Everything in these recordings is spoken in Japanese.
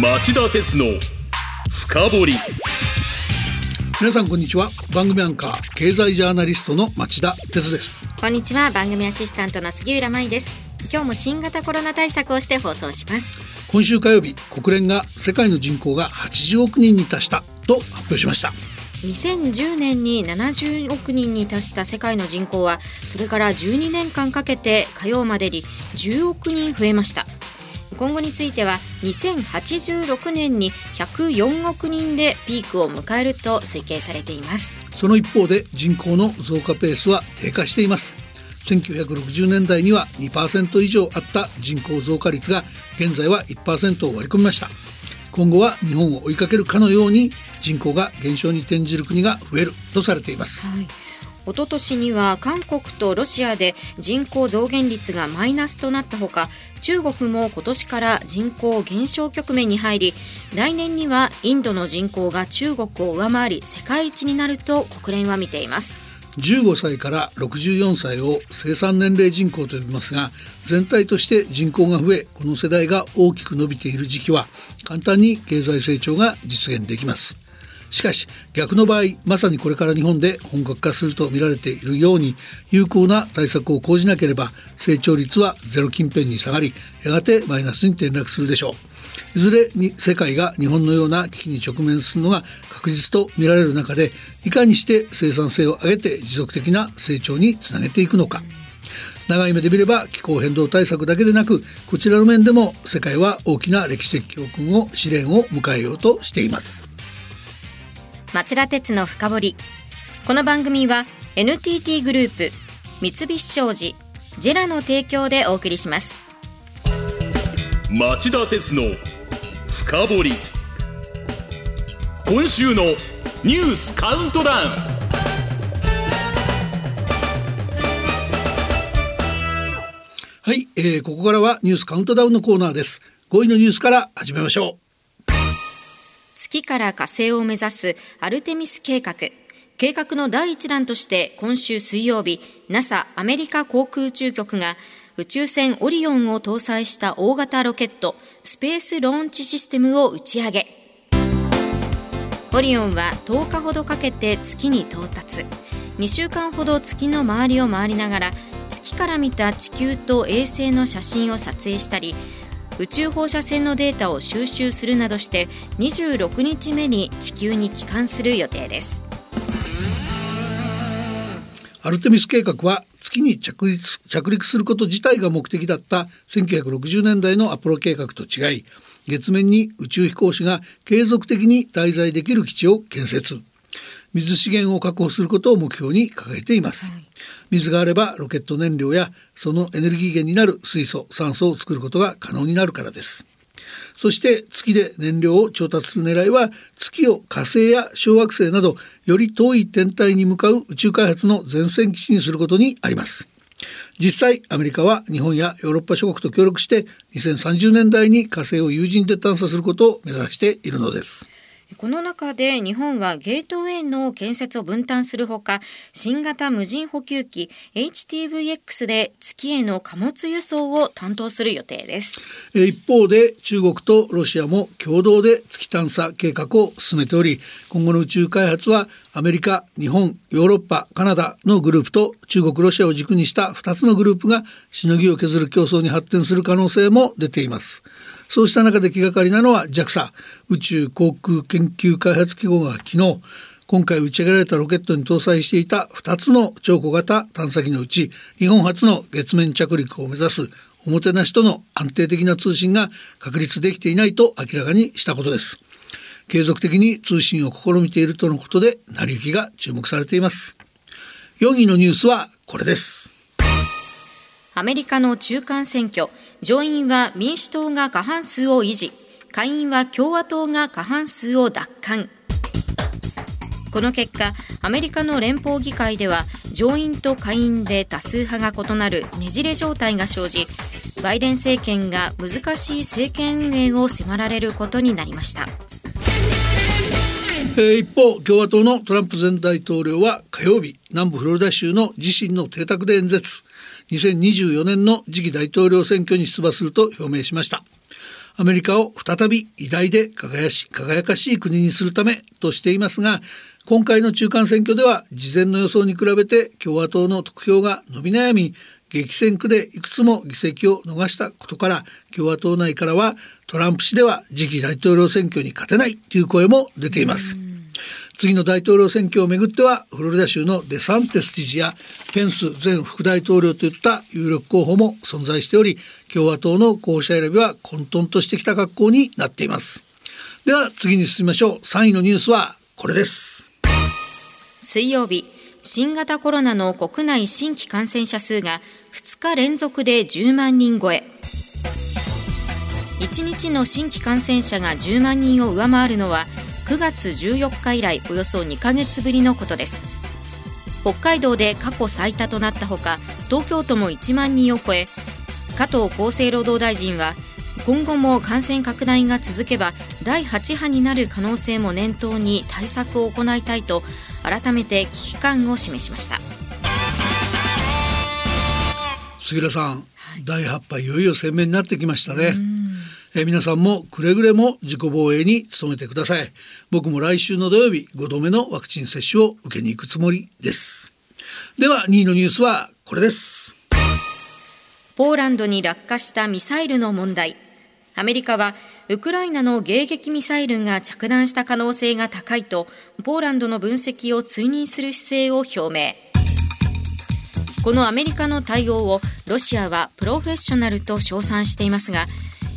町田鉄の深掘り。皆さんこんにちは。番組アンカー経済ジャーナリストの町田鉄です。こんにちは。番組アシスタントの杉浦舞です。今日も新型コロナ対策をして放送します。今週火曜日国連が世界の人口が80億人に達したと発表しました。2010年に70億人に達した世界の人口はそれから12年間かけて火曜までに10億人増えました今後については2086年に104億人でピークを迎えると推計されています。その一方で人口の増加ペースは低下しています。1960年代には2%以上あった人口増加率が現在は1%を割り込みました。今後は日本を追いかけるかのように人口が減少に転じる国が増えるとされています、はい一昨年には韓国とロシアで人口増減率がマイナスとなったほか中国も今年から人口減少局面に入り来年にはインドの人口が中国を上回り世界一になると国連は見ています。15歳から64歳を生産年齢人口と呼びますが全体として人口が増えこの世代が大きく伸びている時期は簡単に経済成長が実現できます。しかし逆の場合まさにこれから日本で本格化すると見られているように有効な対策を講じなければ成長率はゼロ近辺に下がりやがてマイナスに転落するでしょう。いずれに世界が日本のような危機に直面するのが確実と見られる中でいかにして生産性を上げて持続的な成長につなげていくのか。長い目で見れば気候変動対策だけでなくこちらの面でも世界は大きな歴史的教訓を試練を迎えようとしています。町田鉄の深掘り。この番組は NTT グループ三菱商事ジェラの提供でお送りします。町田鉄の深掘り。今週のニュースカウントダウン。はい、えー、ここからはニュースカウントダウンのコーナーです。5位のニュースから始めましょう月から火星を目指すアルテミス計画。計画の第一弾として今週水曜日 NASA アメリカ航空宇宙局が宇宙船オリオンを搭載した大型ロケットスペースローンチシステムを打ち上げ。オリオンは10日ほどかけて月に到達。2週間ほど月の周りを回りながら月から見た地球と衛星の写真を撮影したり宇宙放射線のデータを収集するなどして26日目に地球に帰還する予定です。アルテミス計画は月に着陸着陸すること自体が目的だった1960年代のアポロ計画と違い月面に宇宙飛行士が継続的に滞在できる基地を建設。水資源を確保することを目標に掲げています、はい水があればロケット燃料やそのエネルギー源になる水素酸素を作ることが可能になるからです。そして月で燃料を調達する狙いは月を火星や小惑星などより遠い天体に向かう宇宙開発の前線基地にすることにあります。実際アメリカは日本やヨーロッパ諸国と協力して2030年代に火星を有人で探査することを目指しているのです。この中で日本はゲートウェイの建設を分担するほか新型無人補給機 HTVX で月への貨物輸送を担当する予定です。一方で中国とロシアも共同で月探査計画を進めており今後の宇宙開発はアメリカ日本ヨーロッパカナダのグループと中国ロシアを軸にした2つのグループがしのぎを削る競争に発展する可能性も出ています。そうした中で気がかりなのは JAXA 宇宙航空研究開発機構が昨日今回打ち上げられたロケットに搭載していた2つの超小型探査機のうち日本初の月面着陸を目指すおもてなしとの安定的な通信が確立できていないと明らかにしたことです。継続的に通信を試みているとのことで成り行きが注目されています。4位のニュースはこれです。アメリカの中間選挙。上院は民主党が過半数を維持。下院は共和党が過半数を奪還。この結果アメリカの連邦議会では上院と下院で多数派が異なるねじれ状態が生じバイデン政権が難しい政権運営を迫られることになりました。一方共和党のトランプ前大統領は火曜日南部フロリダ州の自身の邸宅で演説。2024年の次期大統領選挙に出馬すると表明しましたアメリカを再び偉大で輝し輝かしい国にするためとしていますが今回の中間選挙では事前の予想に比べて共和党の得票が伸び悩み激戦区でいくつも議席を逃したことから共和党内からはトランプ氏では次期大統領選挙に勝てないという声も出ています。次の大統領選挙をめぐってはフロリダ州のデサンテス知事やペンス前副大統領といった有力候補も存在しており共和党の候補者選びは混沌としてきた格好になっています。では次に進みましょう。3位のニュースはこれです。水曜日新型コロナの国内新規感染者数が2日連続で10万人超え。1日の新規感染者が10万人を上回るのは9月14日以来およそ2ヶ月ぶりのことです。北海道で過去最多となったほか東京都も1万人を超え加藤厚生労働大臣は今後も感染拡大が続けば第8波になる可能性も念頭に対策を行いたいと改めて危機感を示しました。杉浦さん、はい、第8波いよいよ鮮明になってきましたねえ皆さんもくれぐれも自己防衛に努めてください。僕も来週の土曜日5度目のワクチン接種を受けに行くつもりです。では2位のニュースはこれです。ポーランドに落下したミサイルの問題。アメリカはウクライナの迎撃ミサイルが着弾した可能性が高いとポーランドの分析を追認する姿勢を表明。このアメリカの対応をロシアはプロフェッショナルと称賛していますが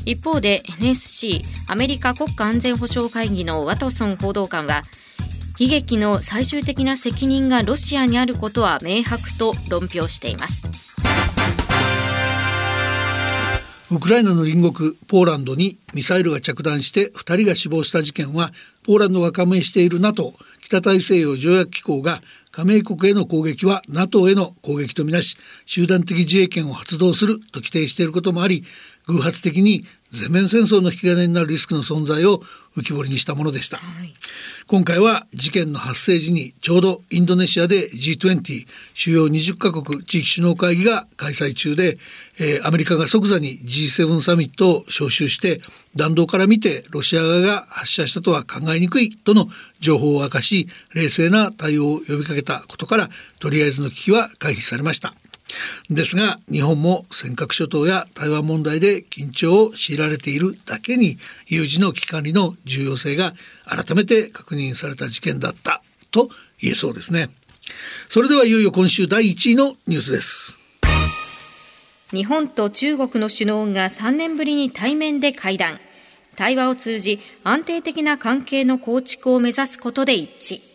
一方で NSC アメリカ国家安全保障会議のワトソン報道官は悲劇の最終的な責任がロシアにあることは明白と論評しています。ウクライナの隣国ポーランドにミサイルが着弾して2人が死亡した事件はポーランドが加盟している NATO 北大西洋条約機構が加盟国への攻撃は NATO への攻撃とみなし集団的自衛権を発動すると規定していることもあり偶発的に全面戦争の引き金になるリスクの存在を浮き彫りにしたものでした、はい、今回は事件の発生時にちょうどインドネシアで G20 主要20カ国地域首脳会議が開催中で、えー、アメリカが即座に G7 サミットを招集して弾道から見てロシア側が発射したとは考えにくいとの情報を明かし冷静な対応を呼びかけたことからとりあえずの危機は回避されましたですが日本も尖閣諸島や台湾問題で緊張を強いられているだけに有事の危機管理の重要性が改めて確認された事件だったと言えそうですね。それではいよいよ今週第1位のニュースです。日本と中国の首脳が3年ぶりに対面で会談。対話を通じ安定的な関係の構築を目指すことで一致。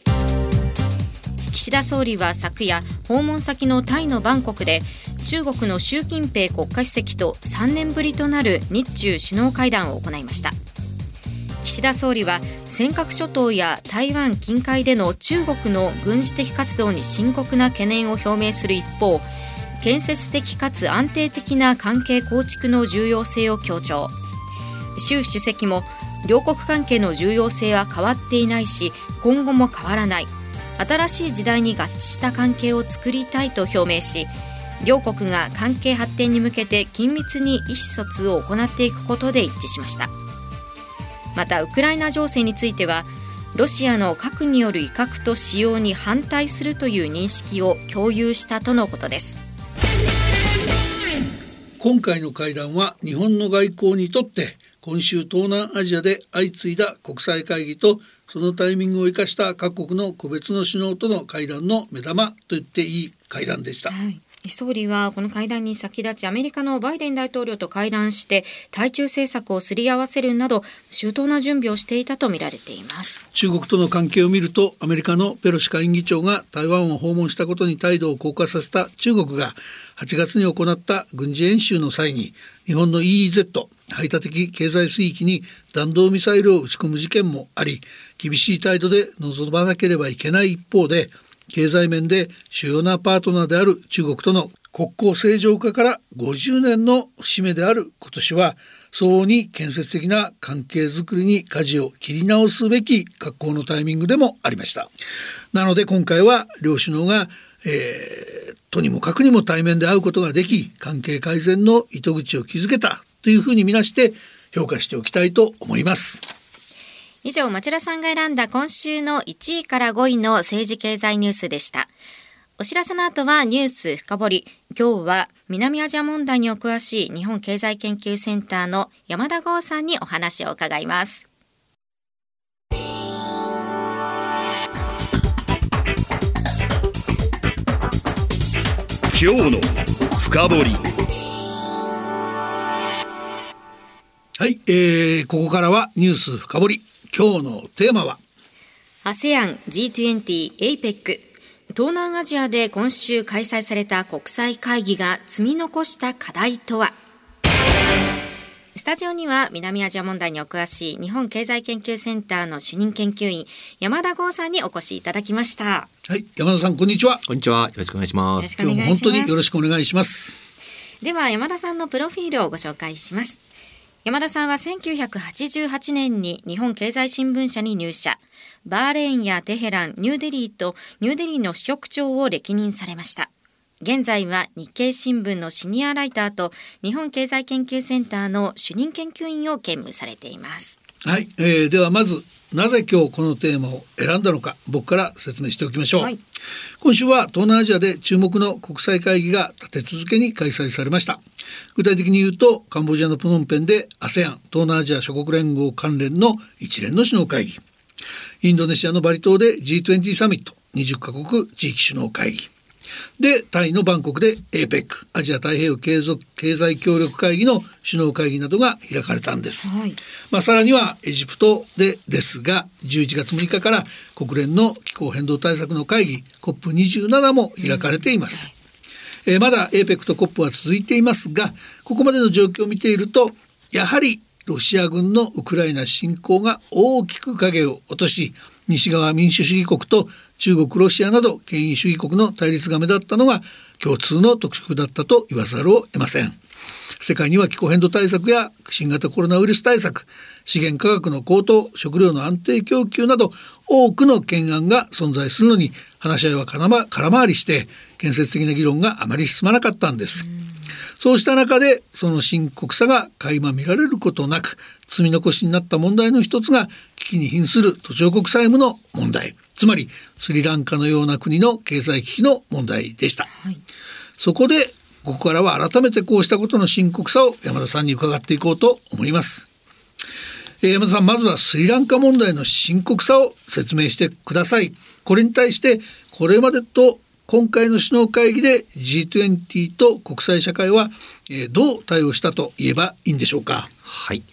岸田総理は昨夜訪問先のタイのバンコクで中国の習近平国家主席と3年ぶりとなる日中首脳会談を行いました。岸田総理は尖閣諸島や台湾近海での中国の軍事的活動に深刻な懸念を表明する一方建設的かつ安定的な関係構築の重要性を強調。習主席も両国関係の重要性は変わっていないし今後も変わらない。新しい時代に合致した関係を作りたいと表明し両国が関係発展に向けて緊密に意思疎通を行っていくことで一致しました。またウクライナ情勢についてはロシアの核による威嚇と使用に反対するという認識を共有したとのことです。今回の会談は日本の外交にとって今週東南アジアで相次いだ国際会議とそのタイミングを生かした各国の個別の首脳との会談の目玉と言っていい会談でした。はい総理はこの会談に先立ちアメリカのバイデン大統領と会談して対中政策をすり合わせるなど周到な準備をしていたとみられています中国との関係を見るとアメリカのペロシ下院議長が台湾を訪問したことに態度を硬化させた中国が8月に行った軍事演習の際に日本の EEZ 排他的経済水域に弾道ミサイルを撃ち込む事件もあり厳しい態度で臨まなければいけない一方で経済面で主要なパートナーである中国との国交正常化から50年の節目である今年は相応に建設的な関係づくりに舵を切り直すべき格好のタイミングでもありました。なので今回は両首脳が、えー、とにもかくにも対面で会うことができ関係改善の糸口を築けたというふうに見なして評価しておきたいと思います。以上町田さんが選んだ今週の1位から5位の政治経済ニュースでした。お知らせの後はニュース深掘り。今日は南アジア問題にお詳しい日本経済研究センターの山田剛さんにお話を伺います。今日の深掘りはい、えー、ここからはニュース深掘り。今日のテーマは？ASEAN、G20、APEC 東南アジアで今週開催された国際会議が積み残した課題とは？スタジオには南アジア問題にお詳しい日本経済研究センターの主任研究員山田剛さんにお越しいただきました。はい山田さんこんにちは。こんにちは。よろしくお願いします。今日も本当によろしくお願いします。では山田さんのプロフィールをご紹介します山田さんは1988年に日本経済新聞社に入社。バーレーンやテヘランニューデリーとニューデリーの支局長を歴任されました。現在は日経新聞のシニアライターと日本経済研究センターの主任研究員を兼務されています。はい、えー、ではまずなぜ今日このテーマを選んだのか僕から説明しておきましょう、はい、今週は東南アジアで注目の国際会議が立て続けに開催されました。具体的に言うとカンボジアのプノンペンで ASEAN 東南アジア諸国連合関連の一連の首脳会議。インドネシアのバリ島で G20 サミット20カ国地域首脳会議でタイのバンコクで APEC アジア太平洋継続経済協力会議の首脳会議などが開かれたんです、はい、まあ、さらにはエジプトでですが11月6日から国連の気候変動対策の会議 COP27 も開かれています、うん、えー、まだ APEC と COP は続いていますがここまでの状況を見ているとやはりロシア軍のウクライナ侵攻が大きく影を落とし西側民主主義国と中国ロシアなど権威主義国の対立が目立ったのが共通の特色だったと言わざるを得ません世界には気候変動対策や新型コロナウイルス対策資源価格の高騰食料の安定供給など多くの懸案が存在するのに話し合いは空回りして建設的な議論があまり進まなかったんです。そうした中でその深刻さが垣間見られることなく積み残しになった問題の一つが危機に瀕する途上国債務の問題つまりスリランカのような国の経済危機の問題でした、はい、そこでここからは改めてこうしたことの深刻さを山田さんに伺っていこうと思います、えー、山田さんまずはスリランカ問題の深刻さを説明してください。これに対してこれまでと今回の首脳会議で G20 と国際社会は、えー、どう対応したと言えばいいんでしょうか。はい、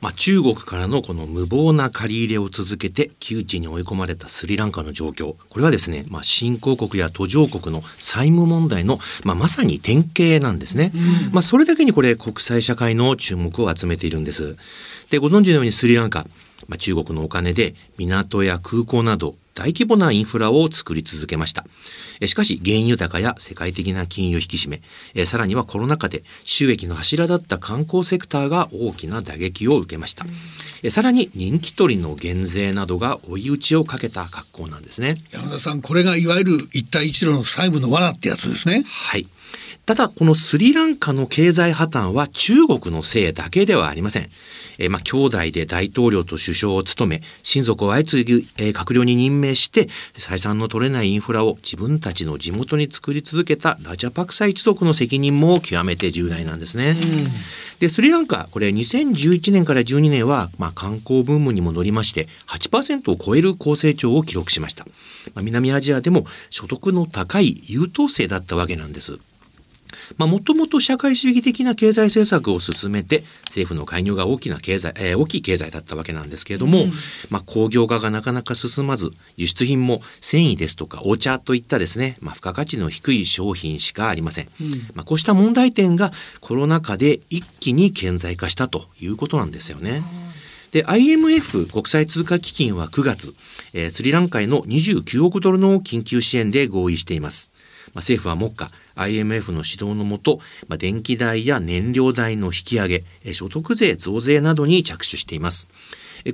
まあ、中国からのこの無謀な借り入れを続けて窮地に追い込まれたスリランカの状況。これはですね、まあ、新興国や途上国の債務問題の、まあ、まさに典型なんですね、うん、まあ、それだけにこれ国際社会の注目を集めているんです。でご存知のようにスリランカ、まあ、中国のお金で港や空港など大規模なインフラを作り続けました。しかし、原油高や世界的な金融引き締め、さらにはコロナ禍で収益の柱だった観光セクターが大きな打撃を受けました。うん、さらに人気取りの減税などが追い打ちをかけた格好なんですね。山田さん、これがいわゆる一帯一路の債務の罠ってやつですね。はい。ただ、このスリランカの経済破綻は中国のせいだけではありません。えー、まあ、兄弟で大統領と首相を務め、親族を相次ぎ、えー、閣僚に任命して、採算の取れないインフラを自分たちの地元に作り続けたラジャパクサ一族の責任も極めて重大なんですね。で、スリランカ、これ2011年から12年は、まあ、観光ブームにも乗りまして、8%を超える高成長を記録しました。まあ、南アジアでも所得の高い優等生だったわけなんです。まあ、もともと社会主義的な経済政策を進めて政府の介入が大きな経済、えー、大きい経済だったわけなんですけれども、うん、まあ、工業化がなかなか進まず輸出品も繊維ですとかお茶といったですね、まあ、付加価値の低い商品しかありません、うん、まあ、こうした問題点がコロナ禍で一気に顕在化したということなんですよね。で IMF 国際通貨基金は9月、えー、スリランカへの29億ドルの緊急支援で合意しています。まあ、政府は目下 IMF の指導のもと、まあ、電気代や燃料代の引き上げ、所得税増税などに着手しています。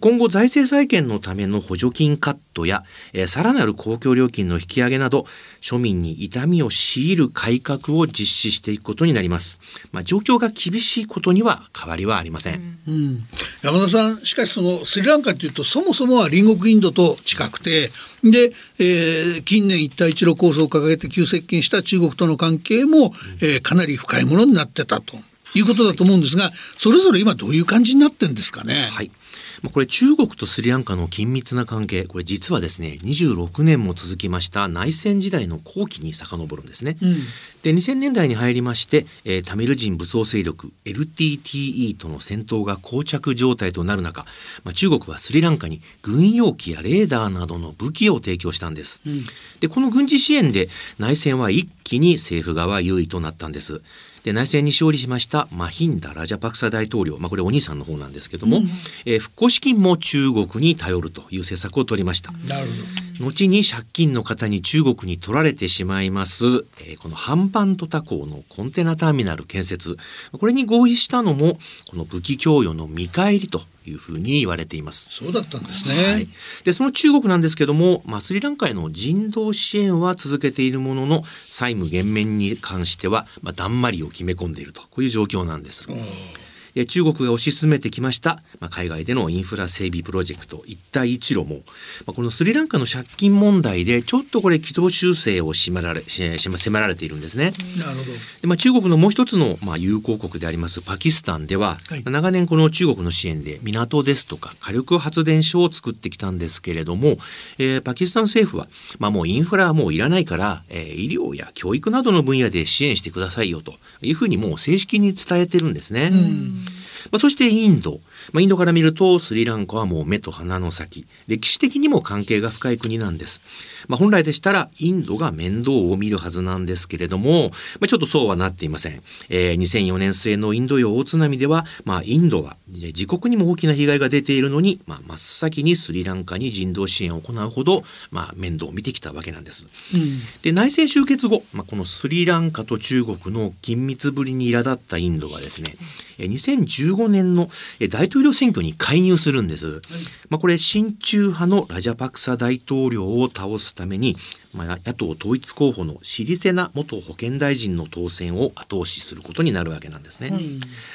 今後財政再建のための補助金カットや、えさらなる公共料金の引き上げなど庶民に痛みを強いる改革を実施していくことになります。まあ、状況が厳しいことには変わりはありません。うん、山田さんしかしそのスリランカというとそもそもは隣国インドと近くてで、えー、近年一帯一路構想を掲げて急接近した中国との関係も、えー、かなり深いものになってたと。いうことだと思うんですがそれぞれ今どういう感じになってんですかね？はいこれ中国とスリランカの緊密な関係これ実はですね26年も続きました内戦時代の後期に遡るんですね。うん、で2000年代に入りまして、えー、タミル人武装勢力 LTTE との戦闘が膠着状態となる中、まあ、中国はスリランカに軍用機やレーダーなどの武器を提供したんです。うん、でこの軍事支援で内戦は一気に政府側優位となったんです。で内戦に勝利しましたマヒンダ・ラジャパクサ大統領、まあ、これお兄さんの方なんですけども、うん、えー、復興資金も中国に頼るという政策を取りました。なるほど後に借金の方に中国に取られてしまいます、えー、このハンバントタ港のコンテナターミナル建設これに合意したのもこの武器供与の見返りというふうに言われています。そうだったんですね。はい、でその中国なんですけども、まあ、スリランカへの人道支援は続けているものの債務減免に関しては、まあ、だんまりを決め込んでいるとこういう状況なんです。中国が推し進めてきました、まあ、海外でのインフラ整備プロジェクト。一帯一路も、まあ、このスリランカの借金問題でちょっとこれ軌道修正を迫られ迫られているんですね。なるほど。で、まあ、中国のもう一つの、まあ、友好国でありますパキスタンでは、はい、長年この中国の支援で港ですとか火力発電所を作ってきたんですけれども、えー、パキスタン政府は、まあ、もうインフラはもういらないから、えー、医療や教育などの分野で支援してくださいよというふうにもう正式に伝えてるんですね。うんまあ、そしてインド、まあ、インドから見るとスリランカはもう目と鼻の先。歴史的にも関係が深い国なんです、まあ、本来でしたらインドが面倒を見るはずなんですけれども、まあ、ちょっとそうはなっていません、えー、2004年末のインド洋大津波では、まあ、インドは自国にも大きな被害が出ているのに、まあ、真っ先にスリランカに人道支援を行うほど、まあ、面倒を見てきたわけなんです、うん、で内戦終結後、まあ、このスリランカと中国の緊密ぶりに苛立ったインドはですね2015年の大統領選挙に介入するんです。はい、まあ、これ親中派のラジャパクサ大統領を倒すために、まあ、野党統一候補のシリセナ元保健大臣の当選を後押しすることになるわけなんですね。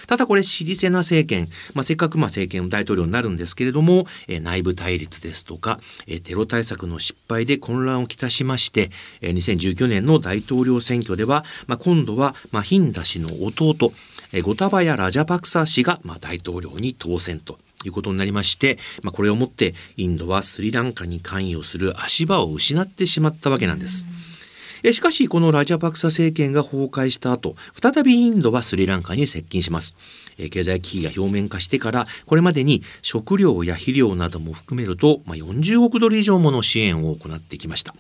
ただこれシリセナ政権、まあ、せっかくまあ政権大統領になるんですけれども、え内部対立ですとか、えテロ対策の失敗で混乱をきたしまして、え2019年の大統領選挙では、まあ、今度はマヒンダ氏の弟ゴタバヤ・ラジャパクサ氏が、まあ、大統領に当選ということになりまして、まあ、これをもってインドはスリランカに関与する足場を失ってしまったわけなんです。しかしこのラジャパクサ政権が崩壊した後再びインドはスリランカに接近します経済危機が表面化してからこれまでに食料や肥料なども含めると、まあ、40億ドル以上もの支援を行ってきました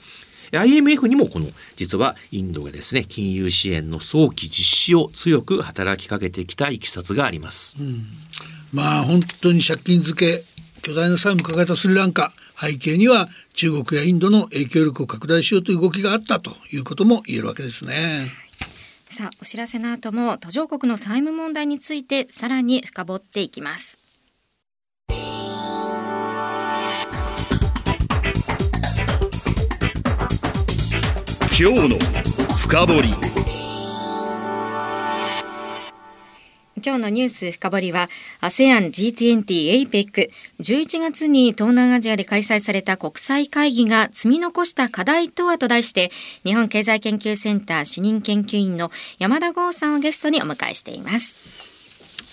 IMF にもこの実はインドがですね金融支援の早期実施を強く働きかけてきたいきさつがあります、うん、まあ本当に借金付け巨大な債務を抱えたスリランカ背景には中国やインドの影響力を拡大しようという動きがあったということも言えるわけですね。さあお知らせの後も途上国の債務問題についてさらに深掘っていきます。今日の深掘り。今日のニュース深掘りは ASEAN G20 APEC 11月に東南アジアで開催された国際会議が積み残した課題とはと題して日本経済研究センター主任研究員の山田剛さんをゲストにお迎えしています。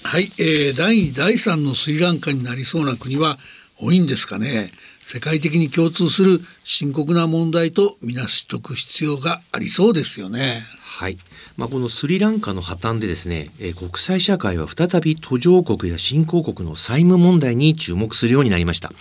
はい、えー、第2第3のスリランカになりそうな国は多いんですかね世界的に共通する深刻な問題とみなしておく必要がありそうですよね。はい。まあ、このスリランカの破綻でですね、えー、国際社会は再び途上国や新興国の債務問題に注目するようになりました。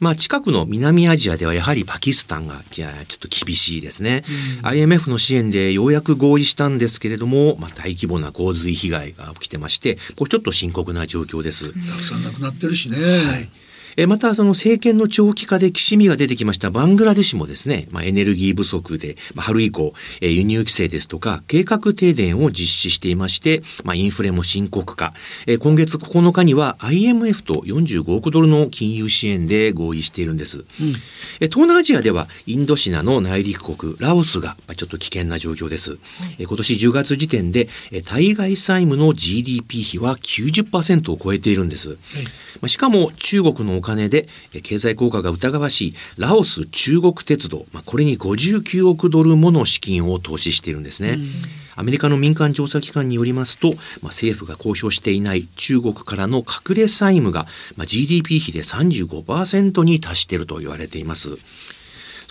まあ、近くの南アジアではやはりパキスタンがちょっと厳しいですね、うん、IMF の支援でようやく合意したんですけれども、まあ、大規模な洪水被害が起きてましてこれちょっと深刻な状況です。たくさん亡くなってるしね、はいえまたその政権の長期化できしみが出てきました。バングラデシュもですね、まあ、エネルギー不足で、まあ、春以降、え輸入規制ですとか計画停電を実施していまして、まあ、インフレも深刻化、え今月9日には IMF と45億ドルの金融支援で合意しているんです、うん、え東南アジアではインドシナの内陸国ラオスがちょっと危険な状況です、え今年10月時点で対外債務の GDP 比は90%を超えているんです、はい、しかも中国のお金で経済効果が疑わしいラオス中国鉄道、まあ、これに59億ドルもの資金を投資しているんですね。アメリカの民間調査機関によりますと、まあ、政府が公表していない中国からの隠れ債務が、まあ、GDP 比で35%に達していると言われています。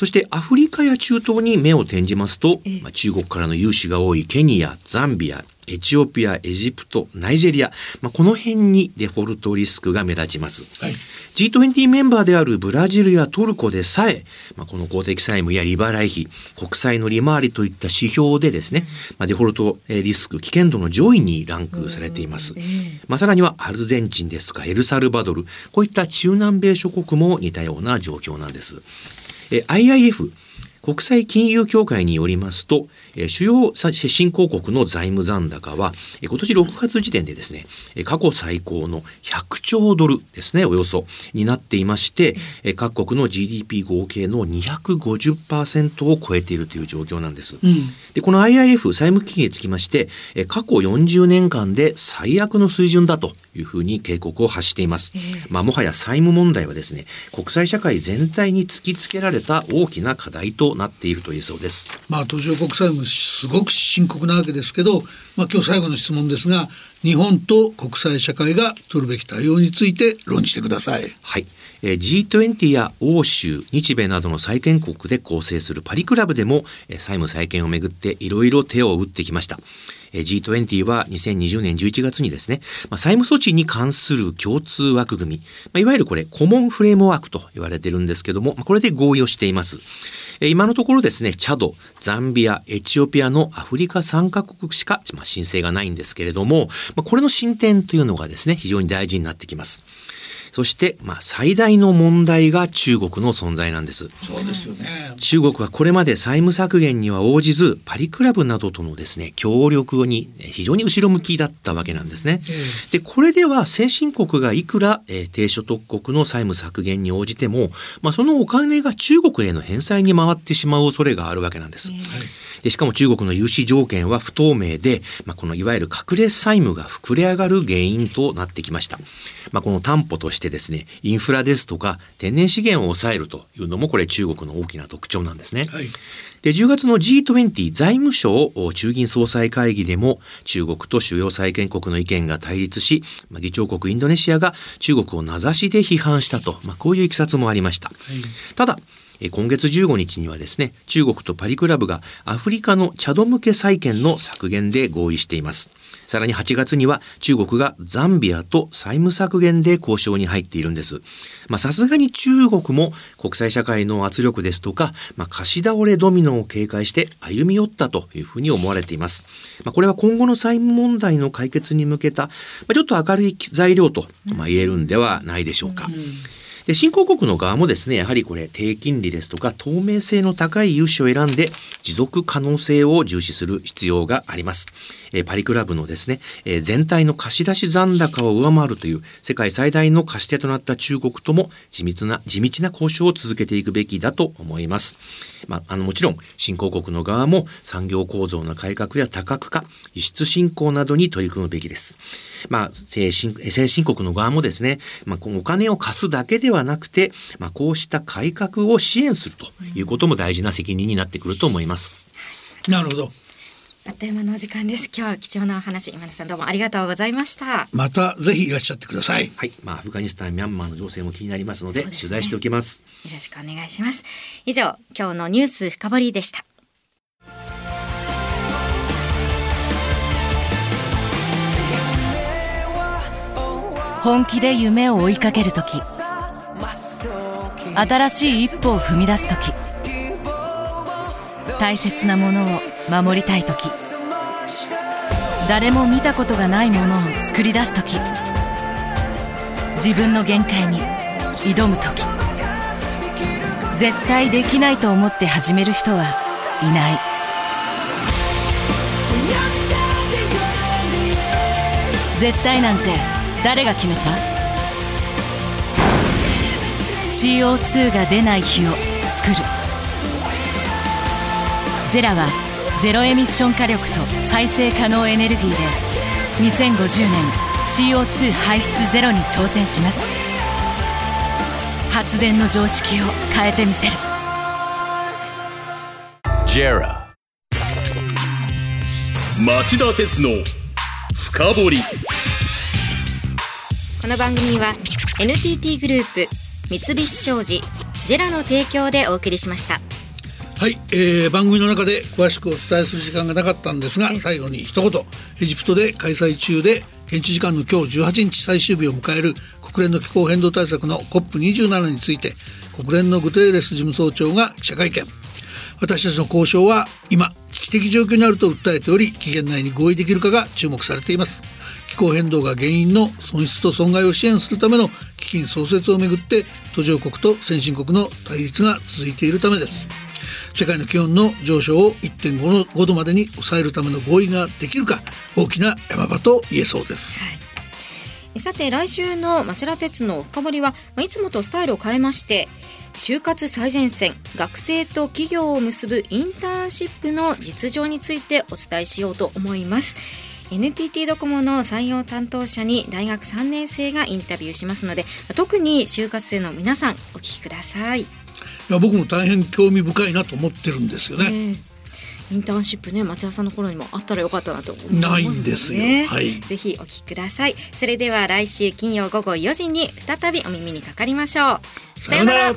そしてアフリカや中東に目を転じますと、まあ、中国からの融資が多いケニア、ザンビア、エチオピア、エジプト、ナイジェリア、まあ、この辺にデフォルトリスクが目立ちます。はい、G20 メンバーであるブラジルやトルコでさえ、まあ、この公的債務や利払い費、国債の利回りといった指標でですね、まあ、デフォルトリスク、危険度の上位にランクされています。まあ、さらにはアルゼンチンですとかエルサルバドル、こういった中南米諸国も似たような状況なんです。え IIF 国際金融協会によりますと、主要新興国の財務残高は、今年6月時点でですね、過去最高の100兆ドルですね、およそになっていまして、各国の GDP 合計の250%を超えているという状況なんです。うん、でこの IIF 債務危機につきまして、過去40年間で最悪の水準だというふうに警告を発しています。まあ、もはや債務問題はですね、国際社会全体に突きつけられた大きな課題となっていると言えそうです。まあ、途上国債務すごく深刻なわけですけど、まあ、今日最後の質問ですが日本と国際社会が取るべき対応について論じてください。はい G20 や欧州、日米などの債権国で構成するパリクラブでも債務再建をめぐっていろいろ手を打ってきました。G20 は2020年11月にですね、債務措置に関する共通枠組み、いわゆるこれコモンフレームワークと言われてるんですけども、これで合意をしています。今のところですね、チャド、ザンビア、エチオピアのアフリカ3カ国しか、申請がないんですけれども、これの進展というのがですね、非常に大事になってきます。そして、まあ、最大の問題が中国の存在なんです。そうですよね。中国はこれまで債務削減には応じず、パリクラブなどとのですね、協力に非常に後ろ向きだったわけなんですね。で、これでは先進国がいくら、えー、低所得国の債務削減に応じても、まあ、そのお金が中国への返済に回ってしまう恐れがあるわけなんです。でしかも中国の融資条件は不透明で、まあ、このいわゆる隠れ債務が膨れ上がる原因となってきました。まあ、この担保としてですね、インフラですとか天然資源を抑えるというのもこれ中国の大きな特徴なんですね。はい、で、10月の G20 財務省中銀総裁会議でも中国と主要債権国の意見が対立し、まあ、議長国インドネシアが中国を名指しで批判したと、まあ、こういういきさつもありました。はい、ただ、今月15日にはですね、中国とパリクラブがアフリカのチャド向け債券の削減で合意しています。さらに8月には中国がザンビアと債務削減で交渉に入っているんです。まあさすがに中国も国際社会の圧力ですとか、まあ、貸し倒れドミノを警戒して歩み寄ったというふうに思われています。まあ、これは今後の債務問題の解決に向けた、まあ、ちょっと明るい材料と、まあ、言えるんではないでしょうか。うんで新興国の側もですねやはりこれ低金利ですとか透明性の高い融資を選んで持続可能性を重視する必要があります。えパリクラブのですね、え全体の貸し出し残高を上回るという世界最大の貸し手となった中国とも地道な地道な交渉を続けていくべきだと思います。まあ、あのもちろん新興国の側も産業構造の改革や多角化輸出振興などに取り組むべきです。まあ、先進先進国の側もですね、まあ、お金を貸すだけではなくて、まあ、こうした改革を支援するということも大事な責任になってくると思います。なるほど。あっという間のお時間です。今日は貴重なお話、今田さんどうもありがとうございました。またぜひいらっしゃってください。はい、まあアフガニスタン、ミャンマーの情勢も気になりますので、でね、取材しておきます。よろしくお願いします。以上、今日のニュース深掘りでした。本気で夢を追いかける時新しい一歩を踏み出す時大切なものを守りたい時。誰も見たことがないものを作り出す時。自分の限界に挑む時。絶対できないと思って始める人はいない。絶対なんて誰が決めた？CO2 が出ない日を作る。ジェラはゼロエミッション火力と再生可能エネルギーで2050年 CO2 排出ゼロに挑戦します。発電の常識を変えてみせる。JERA 町田鉄の深掘り。この番組は NTT グループ三菱商事ジェラの提供でお送りしましたはい、えー、番組の中で詳しくお伝えする時間がなかったんですが最後に一言エジプトで開催中で現地時間の今日18日最終日を迎える国連の気候変動対策の COP27 について国連のグテーレス事務総長が記者会見。私たちの交渉は今危機的状況にあると訴えており期限内に合意できるかが注目されています。気候変動が原因の損失と損害を支援するための基金創設をめぐって途上国と先進国の対立が続いているためです世界の気温の上昇を1.5度までに抑えるための合意ができるか大きな山場と言えそうです、さて来週の町田鉄の深掘りは、まあ、いつもとスタイルを変えまして就活最前線学生と企業を結ぶインターンシップの実情についてお伝えしようと思います。NTT ドコモの採用担当者に大学3年生がインタビューしますので特に就活生の皆さんお聞きください、いや僕も大変興味深いなと思ってるんですよね、えーインターンシップね町田さんの頃にもあったらよかったなと思いますないんですよ。ねはい。ぜひお聞きください。それでは来週金曜午後4時に再びお耳にかかりましょう。さようなら